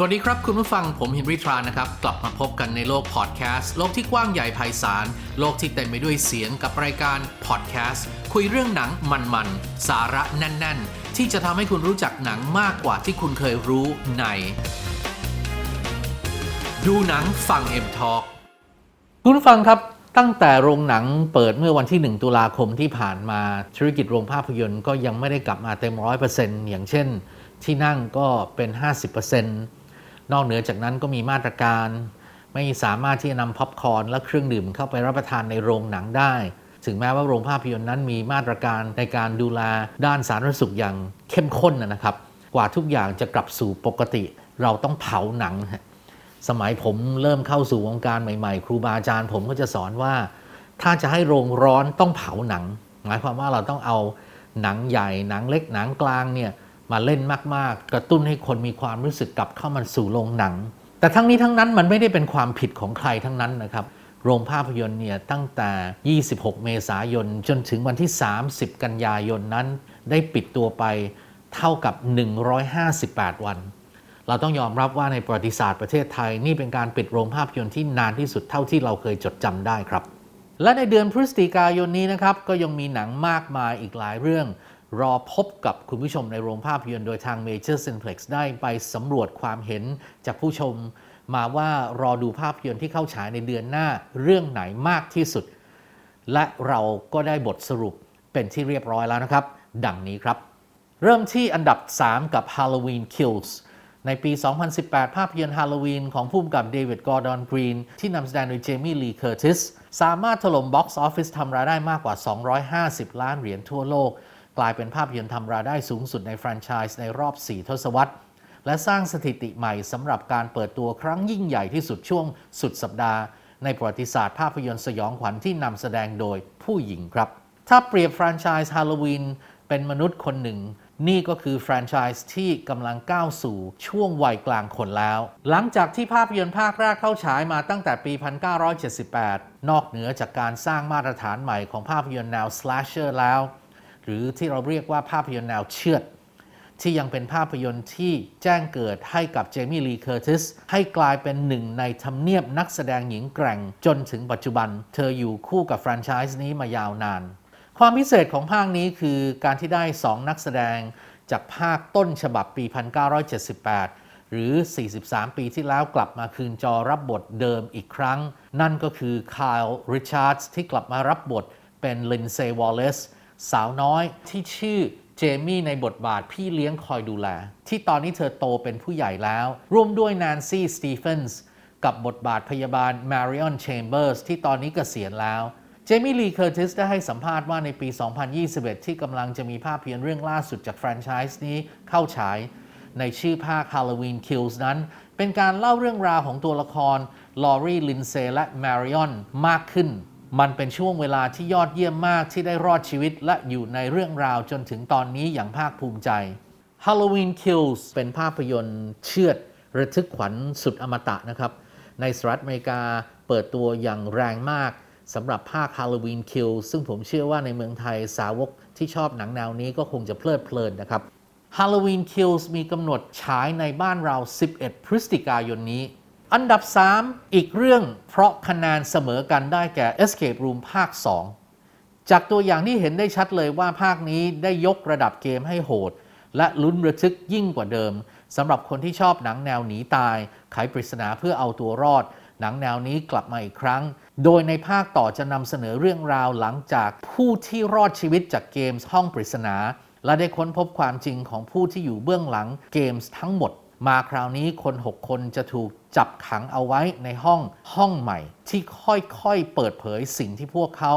สวัสดีครับ คุณผู้ฟังผมฮินริทรานะครับ กลับมาพบกันในโลกพอดแคสต์โลกที่กว้างใหญ่ไพศาล โลกที่เต็มไปด้วยเสียงกับรายการพอดแคสต์คุยเรื่องหนังมันๆ สาระแน่น ๆ ที่จะทำให้คุณรู้จักหนังมากกว่าที่คุณเคยรู้ใน ดูหนังฟัง M Talk คุณผู้ฟังครับตั้งแต่โรงหนังเปิดเมื่อวันที่ 1 ตุลาคมที่ผ่านมาธุรกิจโรงภาพยนตร์ก็ยังไม่ได้กลับมาเต็มร้อยเปอร์เซ็นต์อย่างเช่น ที่นั่งก็เป็น 50% นอกเหนือจากนั้นก็มีมาตรการ ไม่สามารถที่จะนำพ็อปคอร์นและเครื่องดื่มเข้าไปรับประทานในโรงหนังได้ ถึงแม้ว่าโรงภาพยนตร์นั้นมีมาตรการในการดูแลด้านสาธารณสุขอย่างเข้มข้นนะครับ กว่าทุกอย่างจะกลับสู่ปกติ เราต้องเผาหนัง สมัยผมเริ่มเข้าสู่วงการใหม่ๆ ครูบาอาจารย์ผมก็จะสอนว่า ถ้าจะให้โรงร้อนต้องเผาหนัง หมายความว่าเราต้องเอาหนังใหญ่หนังเล็กหนังกลางเนี่ย มาเล่นมากๆ กระตุ้นให้คนมีความรู้สึกกลับเข้ามาสู่โรงหนัง แต่ทั้งนี้ทั้งนั้นมันไม่ได้เป็นความผิดของใครทั้งนั้นนะครับโรงภาพยนตร์เนี่ยตั้งแต่ 26 เมษายน จนถึงวันที่ 30 กันยายนนั้น ได้ปิดตัวไปเท่ากับ 158 วัน เราต้องยอมรับว่าในประวัติศาสตร์ประเทศไทย นี่เป็นการปิดโรงภาพยนตร์ที่นานที่สุดเท่าที่เราเคยจดจำได้ครับ และในเดือนพฤศจิกายนนี้นะครับ ก็ยังมีหนังมากมายอีกหลายเรื่อง รอพบกับคุณผู้ชมในโรงภาพยนตร์โดยทาง Major Cineplex ได้ไปสำรวจความเห็นจากผู้ชม มาว่ารอดูภาพยนตร์ที่เข้าฉายในเดือนหน้าเรื่องไหนมากที่สุด และเราก็ได้บทสรุปเป็นที่เรียบร้อยแล้วนะครับ ดังนี้ครับ เริ่มที่อันดับ 3 กับ Halloween Kills ในปี 2018 ภาพยนตร์ฮาโลวีนของผู้กำกับเดวิด กอร์ดอนกรีน ที่นำแสดงโดยเจมี่ ลี เคอร์ติส สามารถถล่มบ็อกซ์ออฟฟิศทำรายได้มากกว่า 250 ล้านเหรียญทั่วโลก กลายเป็นภาพยนตร์ทำรายได้สูงสุดในแฟรนไชส์ในรอบ 4 ทศวรรษ และสร้างสถิติใหม่สำหรับการเปิดตัวครั้งยิ่งใหญ่ที่สุดช่วงสุดสัปดาห์ ในประวัติศาสตร์ภาพยนตร์สยองขวัญที่นำแสดงโดยผู้หญิงครับ ถ้าเปรียบแฟรนไชส์ฮาโลวีนเป็นมนุษย์คนหนึ่ง นี่ก็คือแฟรนไชส์ที่กำลังก้าวสู่ช่วงวัยกลางคนแล้ว หลังจากที่ภาพยนตร์ภาคแรกเข้าฉายมาตั้งแต่ปี 1978 นอกเหนือจากการสร้างมาตรฐานใหม่ของภาพยนตร์แนว slasher แล้ว หรือที่เราเรียกว่าภาพยนตร์แนวเชือด ที่ยังเป็นภาพยนตร์ที่แจ้งเกิดให้กับเจมี่ลีเคอร์ติสให้กลายเป็นหนึ่งในทำเนียบนักแสดงหญิงแกร่งจนถึงปัจจุบัน เธออยู่คู่กับแฟรนไชส์นี้มายาวนาน ความพิเศษของภาคนี้คือการที่ได้ 2 นักแสดงจากภาคต้นฉบับปี 1978หรือ 43 ปีที่แล้วกลับมาคืนจอรับบทเดิมอีกครั้ง นั่นก็คือไคล์ริชาร์ดส์ที่กลับมารับบทเป็นลินเซย์วอลเลซ สาวน้อยที่ชื่อเจมี่ในบทบาทพี่เลี้ยงคอยดูแล ที่ตอนนี้เธอโตเป็นผู้ใหญ่แล้ว ร่วมด้วยแนนซี่สตีเฟนส์กับบทบาทพยาบาลมาริออนเชมเบอร์สที่ตอนนี้เกษียณแล้ว เจมี่ลีเคอร์ติสได้ให้สัมภาษณ์ว่าในปี 2021 ที่กำลังจะมีภาพยนตร์เรื่องล่าสุดจากแฟรนไชส์นี้เข้าฉาย ในชื่อภาค Halloween Kills นั้น เป็นการเล่าเรื่องราวของตัวละครลอรีลินเซและมาริออนมากขึ้น มันเป็นช่วงเวลาที่ยอดเยี่ยมมากที่ได้รอดชีวิตและอยู่ในเรื่องราวจนถึงตอนนี้อย่างภาคภูมิใจ Halloween Kills เป็นภาพยนตร์เชือดระทึกขวัญสุดอมตะนะครับ ในสหรัฐอเมริกาเปิดตัวอย่างแรงมากสำหรับภาค Halloween Kills ซึ่งผมเชื่อว่าในเมืองไทยสาวกที่ชอบหนังแนวนี้ก็คงจะเพลิดเพลินนะครับ Halloween Kills มีกำหนดฉายในบ้านเรา 11 พฤศจิกายนนี้ อันดับ 3 อีกเรื่องเพราะคะแนนเสมอกันได้แก่ Escape Room ภาค 2 จากตัวอย่างที่เห็นได้ชัดเลยว่าภาคนี้ได้ยกระดับเกมให้โหด และลุ้นระทึกยิ่งกว่าเดิมสำหรับคนที่ชอบหนังแนวหนีตาย ไขปริศนาเพื่อเอาตัวรอด หนังแนวนี้กลับมาอีกครั้ง โดยในภาคต่อจะนำเสนอเรื่องราวหลังจากผู้ที่รอดชีวิตจากเกมห้องปริศนา และได้ค้นพบความจริงของผู้ที่อยู่เบื้องหลังเกมทั้งหมดมาคราวนี้คน 6 คนจะถูก จับขังเอาไว้ในห้องห้องใหม่ ที่ค่อยๆเปิดเผยสิ่งที่พวกเขา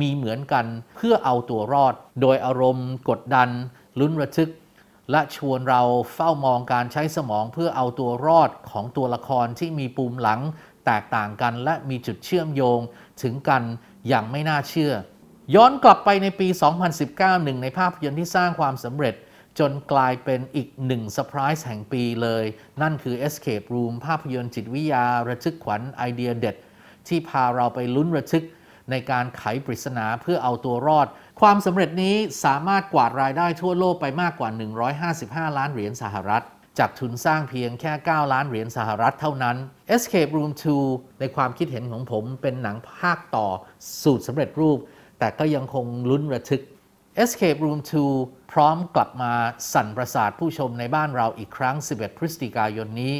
มีเหมือนกันเพื่อเอาตัวรอด โดยอารมณ์ กดดัน ลุ้นระทึก และชวนเราเฝ้ามองการใช้สมองเพื่อเอาตัวรอดของตัวละครที่มีปูมหลัง แตกต่างกันและมีจุดเชื่อมโยงถึงกันอย่างไม่น่าเชื่อ ย้อนกลับไปในปี 2019 หนึ่งในภาพยนตร์ที่สร้างความสำเร็จ จนกลายเป็นอีกหนึ่งเซอร์ไพรส์แห่งปีเลย นั่นคือ Escape Room ภาพยนตร์จิตวิทยา ระทึกขวัญไอเดียเด็ด ที่พาเราไปลุ้นระทึกในการไขปริศนาเพื่อเอาตัวรอด ความสำเร็จนี้สามารถกวาดรายได้ทั่วโลกไปมากกว่า 155 ล้านเหรียญสหรัฐ จากทุนสร้างเพียงแค่ 9 ล้านเหรียญสหรัฐเท่านั้น Escape Room 2 ในความคิดเห็นของผมเป็นหนังภาคต่อสูตรสำเร็จรูป แต่ก็ยังคงลุ้นระทึก Escape Room 2 พร้อมกลับมาสั่นประสาทผู้ชมในบ้านเราอีกครั้ง 11 พฤศจิกายนนี้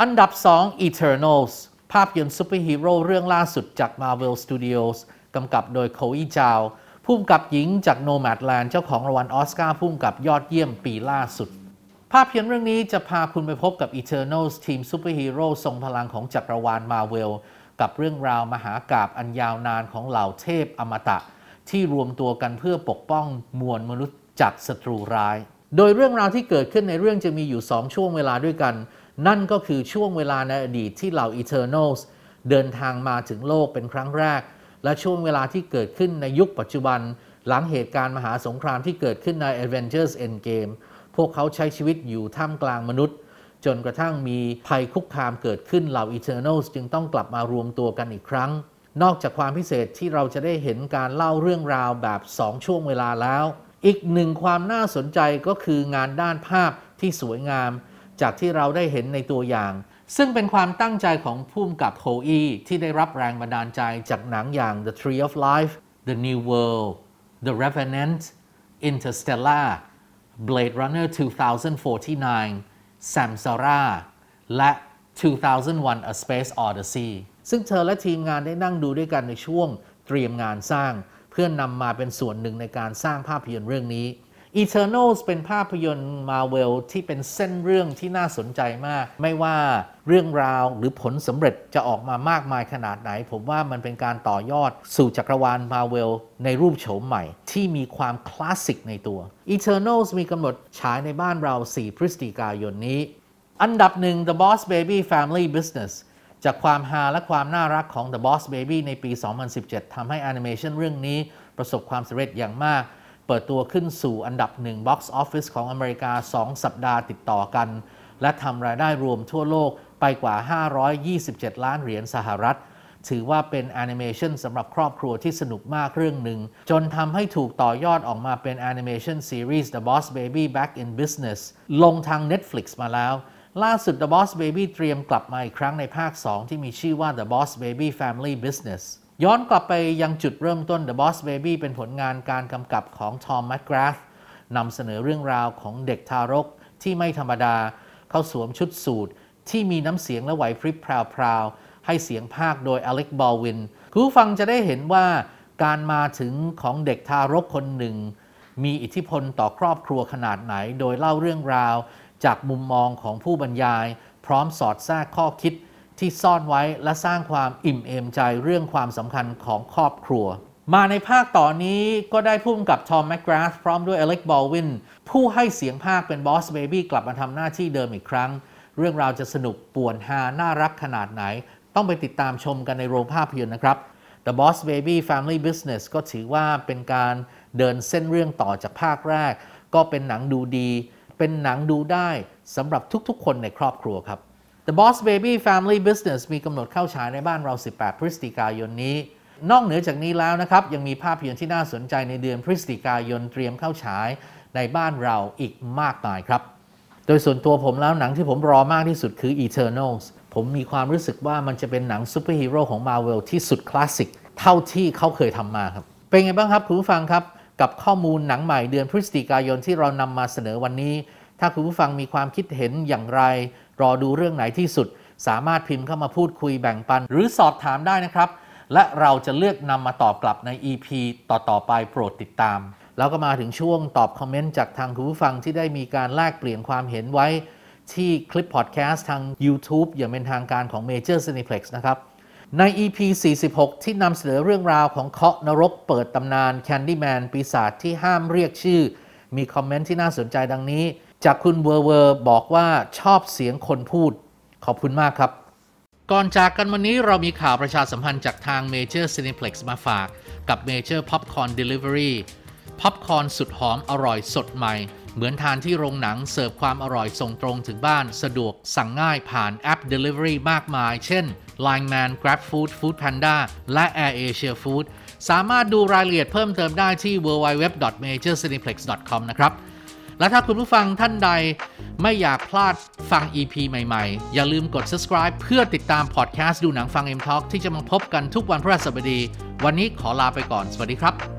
อันดับ 2 Eternals ภาพยนตร์ซูเปอร์ฮีโร่เรื่องล่าสุดจาก Marvel Studios กำกับโดยโคลอี้ เจาผู้กำกับหญิงจาก Nomadland เจ้าของรางวัลออสการ์ผู้กำกับยอดเยี่ยมปีล่าสุด ภาพยนตร์เรื่องนี้จะพาคุณไปพบกับ Eternals ทีมซูเปอร์ฮีโร่ทรงพลังของจักรวาลมาเวลกับเรื่องราวมหากาบอันยาวนานของเหล่าเทพอมตะ ที่รวมตัวกันเพื่อปกป้องมวลมนุษย์จากศัตรูร้าย โดยเรื่องราวที่เกิดขึ้นในเรื่องจะมีอยู่ 2 ช่วงเวลาด้วยกัน นั่นก็คือช่วงเวลาในอดีตที่เหล่า Eternals เดินทางมาถึงโลกเป็นครั้งแรก และช่วงเวลาที่เกิดขึ้นในยุคปัจจุบัน หลังเหตุการณ์มหาสงครามที่เกิดขึ้นใน Avengers Endgame พวกเขาใช้ชีวิตอยู่ท่ามกลางมนุษย์ จนกระทั่งมีภัยคุกคามเกิดขึ้นเหล่า Eternals จึงต้องกลับมารวมตัวกันอีกครั้ง นอกจากความพิเศษที่เราจะได้เห็นการเล่าเรื่องราวแบบ 2 ช่วงเวลาแล้ว อีกหนึ่งความน่าสนใจก็คืองานด้านภาพที่สวยงาม จากที่เราได้เห็นในตัวอย่าง ซึ่งเป็นความตั้งใจของผู้กำกับโคอีที่ได้รับแรงบันดาลใจจากหนังอย่าง The Tree of Life The New World The Revenant Interstellar Blade Runner 2049 Samsara และ 2001 A Space Odyssey ซึ่งเธอและทีมงานได้นั่งดูด้วยกันในช่วงเตรียมงานสร้าง เพื่อนนำมาเป็นส่วนหนึ่งในการสร้างภาพยนตร์เรื่องนี้ Eternals เป็นภาพยนตร์มาเวลที่เป็นเส้นเรื่องที่น่าสนใจมาก ไม่ว่าเรื่องราวหรือผลสำเร็จจะออกมามากมายขนาดไหน ผมว่ามันเป็นการต่อยอดสู่จักรวาลมาเวลในรูปโฉมใหม่ ที่มีความคลาสสิกในตัว Eternals มีกำหนดฉายในบ้านเรา 4 พฤศจิกายนนี้ อันดับหนึ่ง The Boss Baby Family Business จากความฮาและความน่ารักของ The Boss Baby ในปี 2017 ทำให้แอนิเมชันเรื่องนี้ประสบความสำเร็จอย่างมาก เปิดตัวขึ้นสู่อันดับหนึ่ง Box Office ของอเมริกา 2 สัปดาห์ติดต่อกัน และทำรายได้รวมทั่วโลกไปกว่า 527 ล้านเหรียญสหรัฐ ถือว่าเป็นแอนิเมชันสำหรับครอบครัวที่สนุกมากเรื่องหนึ่ง จนทำให้ถูกต่อยอดออกมาเป็นแอนิเมชันซีรีส์ The Boss Baby Back in Business ลงทาง Netflix มาแล้ว ล่าสุด The Boss Baby เตรียมกลับมาอีกครั้งในภาค 2 ที่มีชื่อว่า The Boss Baby Family Business ย้อนกลับไปยังจุดเริ่มต้น The Boss Baby เป็นผลงานการกำกับของ Tom McGrath นำเสนอเรื่องราวของเด็กทารกที่ไม่ธรรมดา เขาสวมชุดสูทที่มีน้ำเสียงและไหวพริบพราวๆ ให้เสียงภาคโดยอเล็กบอลวินคุณฟังจะได้เห็นว่าการมาถึงของเด็กทารกคนหนึ่ง มีอิทธิพลต่อครอบครัวขนาดไหน โดยเล่าเรื่องราว จากมุมมองของผู้บรรยาย พร้อมสอดแทรกข้อคิดที่ซ่อนไว้และสร้างความอิ่มเอมใจเรื่องความสำคัญของครอบครัว มาในภาคต่อนนี้ก็ได้พุ่มกับทอมแมกกราธพร้อมด้วยอเล็กบอลวินผู้ให้เสียงภาคเป็นบอสเบบี้กลับมาทำหน้าที่เดิมอีกครั้ง เรื่องราวจะสนุกป่วนฮาน่ารักขนาดไหน ต้องไปติดตามชมกันในโรงภาพยนตร์นะครับ The Boss Baby Family Business ก็ถือว่าเป็นการเดินเส้นเรื่องต่อจากภาคแรก ก็เป็นหนังดูดี เป็นหนังดูได้สำหรับทุกๆ คนในครอบครัวครับ The Boss Baby Family Business มีกำหนดเข้าฉายในบ้านเรา 18 พฤศจิกายนนี้ นอกเหนือจากนี้แล้วนะครับ ยังมีภาพยนตร์ที่น่าสนใจในเดือนพฤศจิกายนเตรียมเข้าฉายในบ้านเราอีกมากมายครับ โดยส่วนตัวผมแล้วหนังที่ผมรอมากที่สุดคือ Eternals ผมมีความรู้สึกว่ามันจะเป็นหนังซูเปอร์ฮีโร่ของ Marvel ที่สุดคลาสสิกเท่าที่เขาเคยทำมาครับ เป็นไงบ้างครับคุณผู้ฟังครับ กับข้อมูลหนังใหม่เดือนพฤศจิกายนที่เรานำมาเสนอวันนี้ ถ้าคุณผู้ฟังมีความคิดเห็นอย่างไร รอดูเรื่องไหนที่สุด สามารถพิมพ์เข้ามาพูดคุยแบ่งปัน หรือสอบถามได้นะครับ และเราจะเลือกนำมาตอบกลับใน EP ต่อๆไปโปรดติดตาม แล้วก็มาถึงช่วงตอบคอมเมนต์จากทางคุณผู้ฟังที่ได้มีการแลกเปลี่ยนความเห็นไว้ ที่คลิปพอดแคสต์ทาง YouTube อย่างเป็นทางการของ Major Cineplex นะครับ ใน EP 46 ที่นำเสนอเรื่องราวของเคาะนรกเปิดตำนาน Candyman ปีศาจที่ห้ามเรียกชื่อ มีคอมเมนต์ที่น่าสนใจดังนี้ จากคุณเวอร์เวอร์บอกว่าชอบเสียงคนพูด ขอบคุณมากครับ ก่อนจากกันวันนี้เรามีข่าวประชาสัมพันธ์จากทาง Major Cineplex มาฝาก กับ Major Popcorn Delivery พ็อปคอร์นสุดหอมอร่อยสดใหม่ เหมือนทานที่โรงหนังเสิร์ฟความอร่อยส่งตรงถึงบ้านสะดวกสั่งง่ายผ่านแอป Delivery มากมาย เช่น Line Man Grab Food Food Panda และ Air Asia Food สามารถดูรายละเอียดเพิ่มเติมได้ที่ www.majorcineplex.com นะครับ และถ้าคุณผู้ฟังท่านใดไม่อยากพลาดฟัง EP ใหม่ๆ อย่าลืมกด subscribe เพื่อติดตามพอดแคสต์ดูหนังฟัง M Talk ที่จะมาพบกันทุกวันพฤหัสบดี วันนี้ขอลาไปก่อน สวัสดีครับ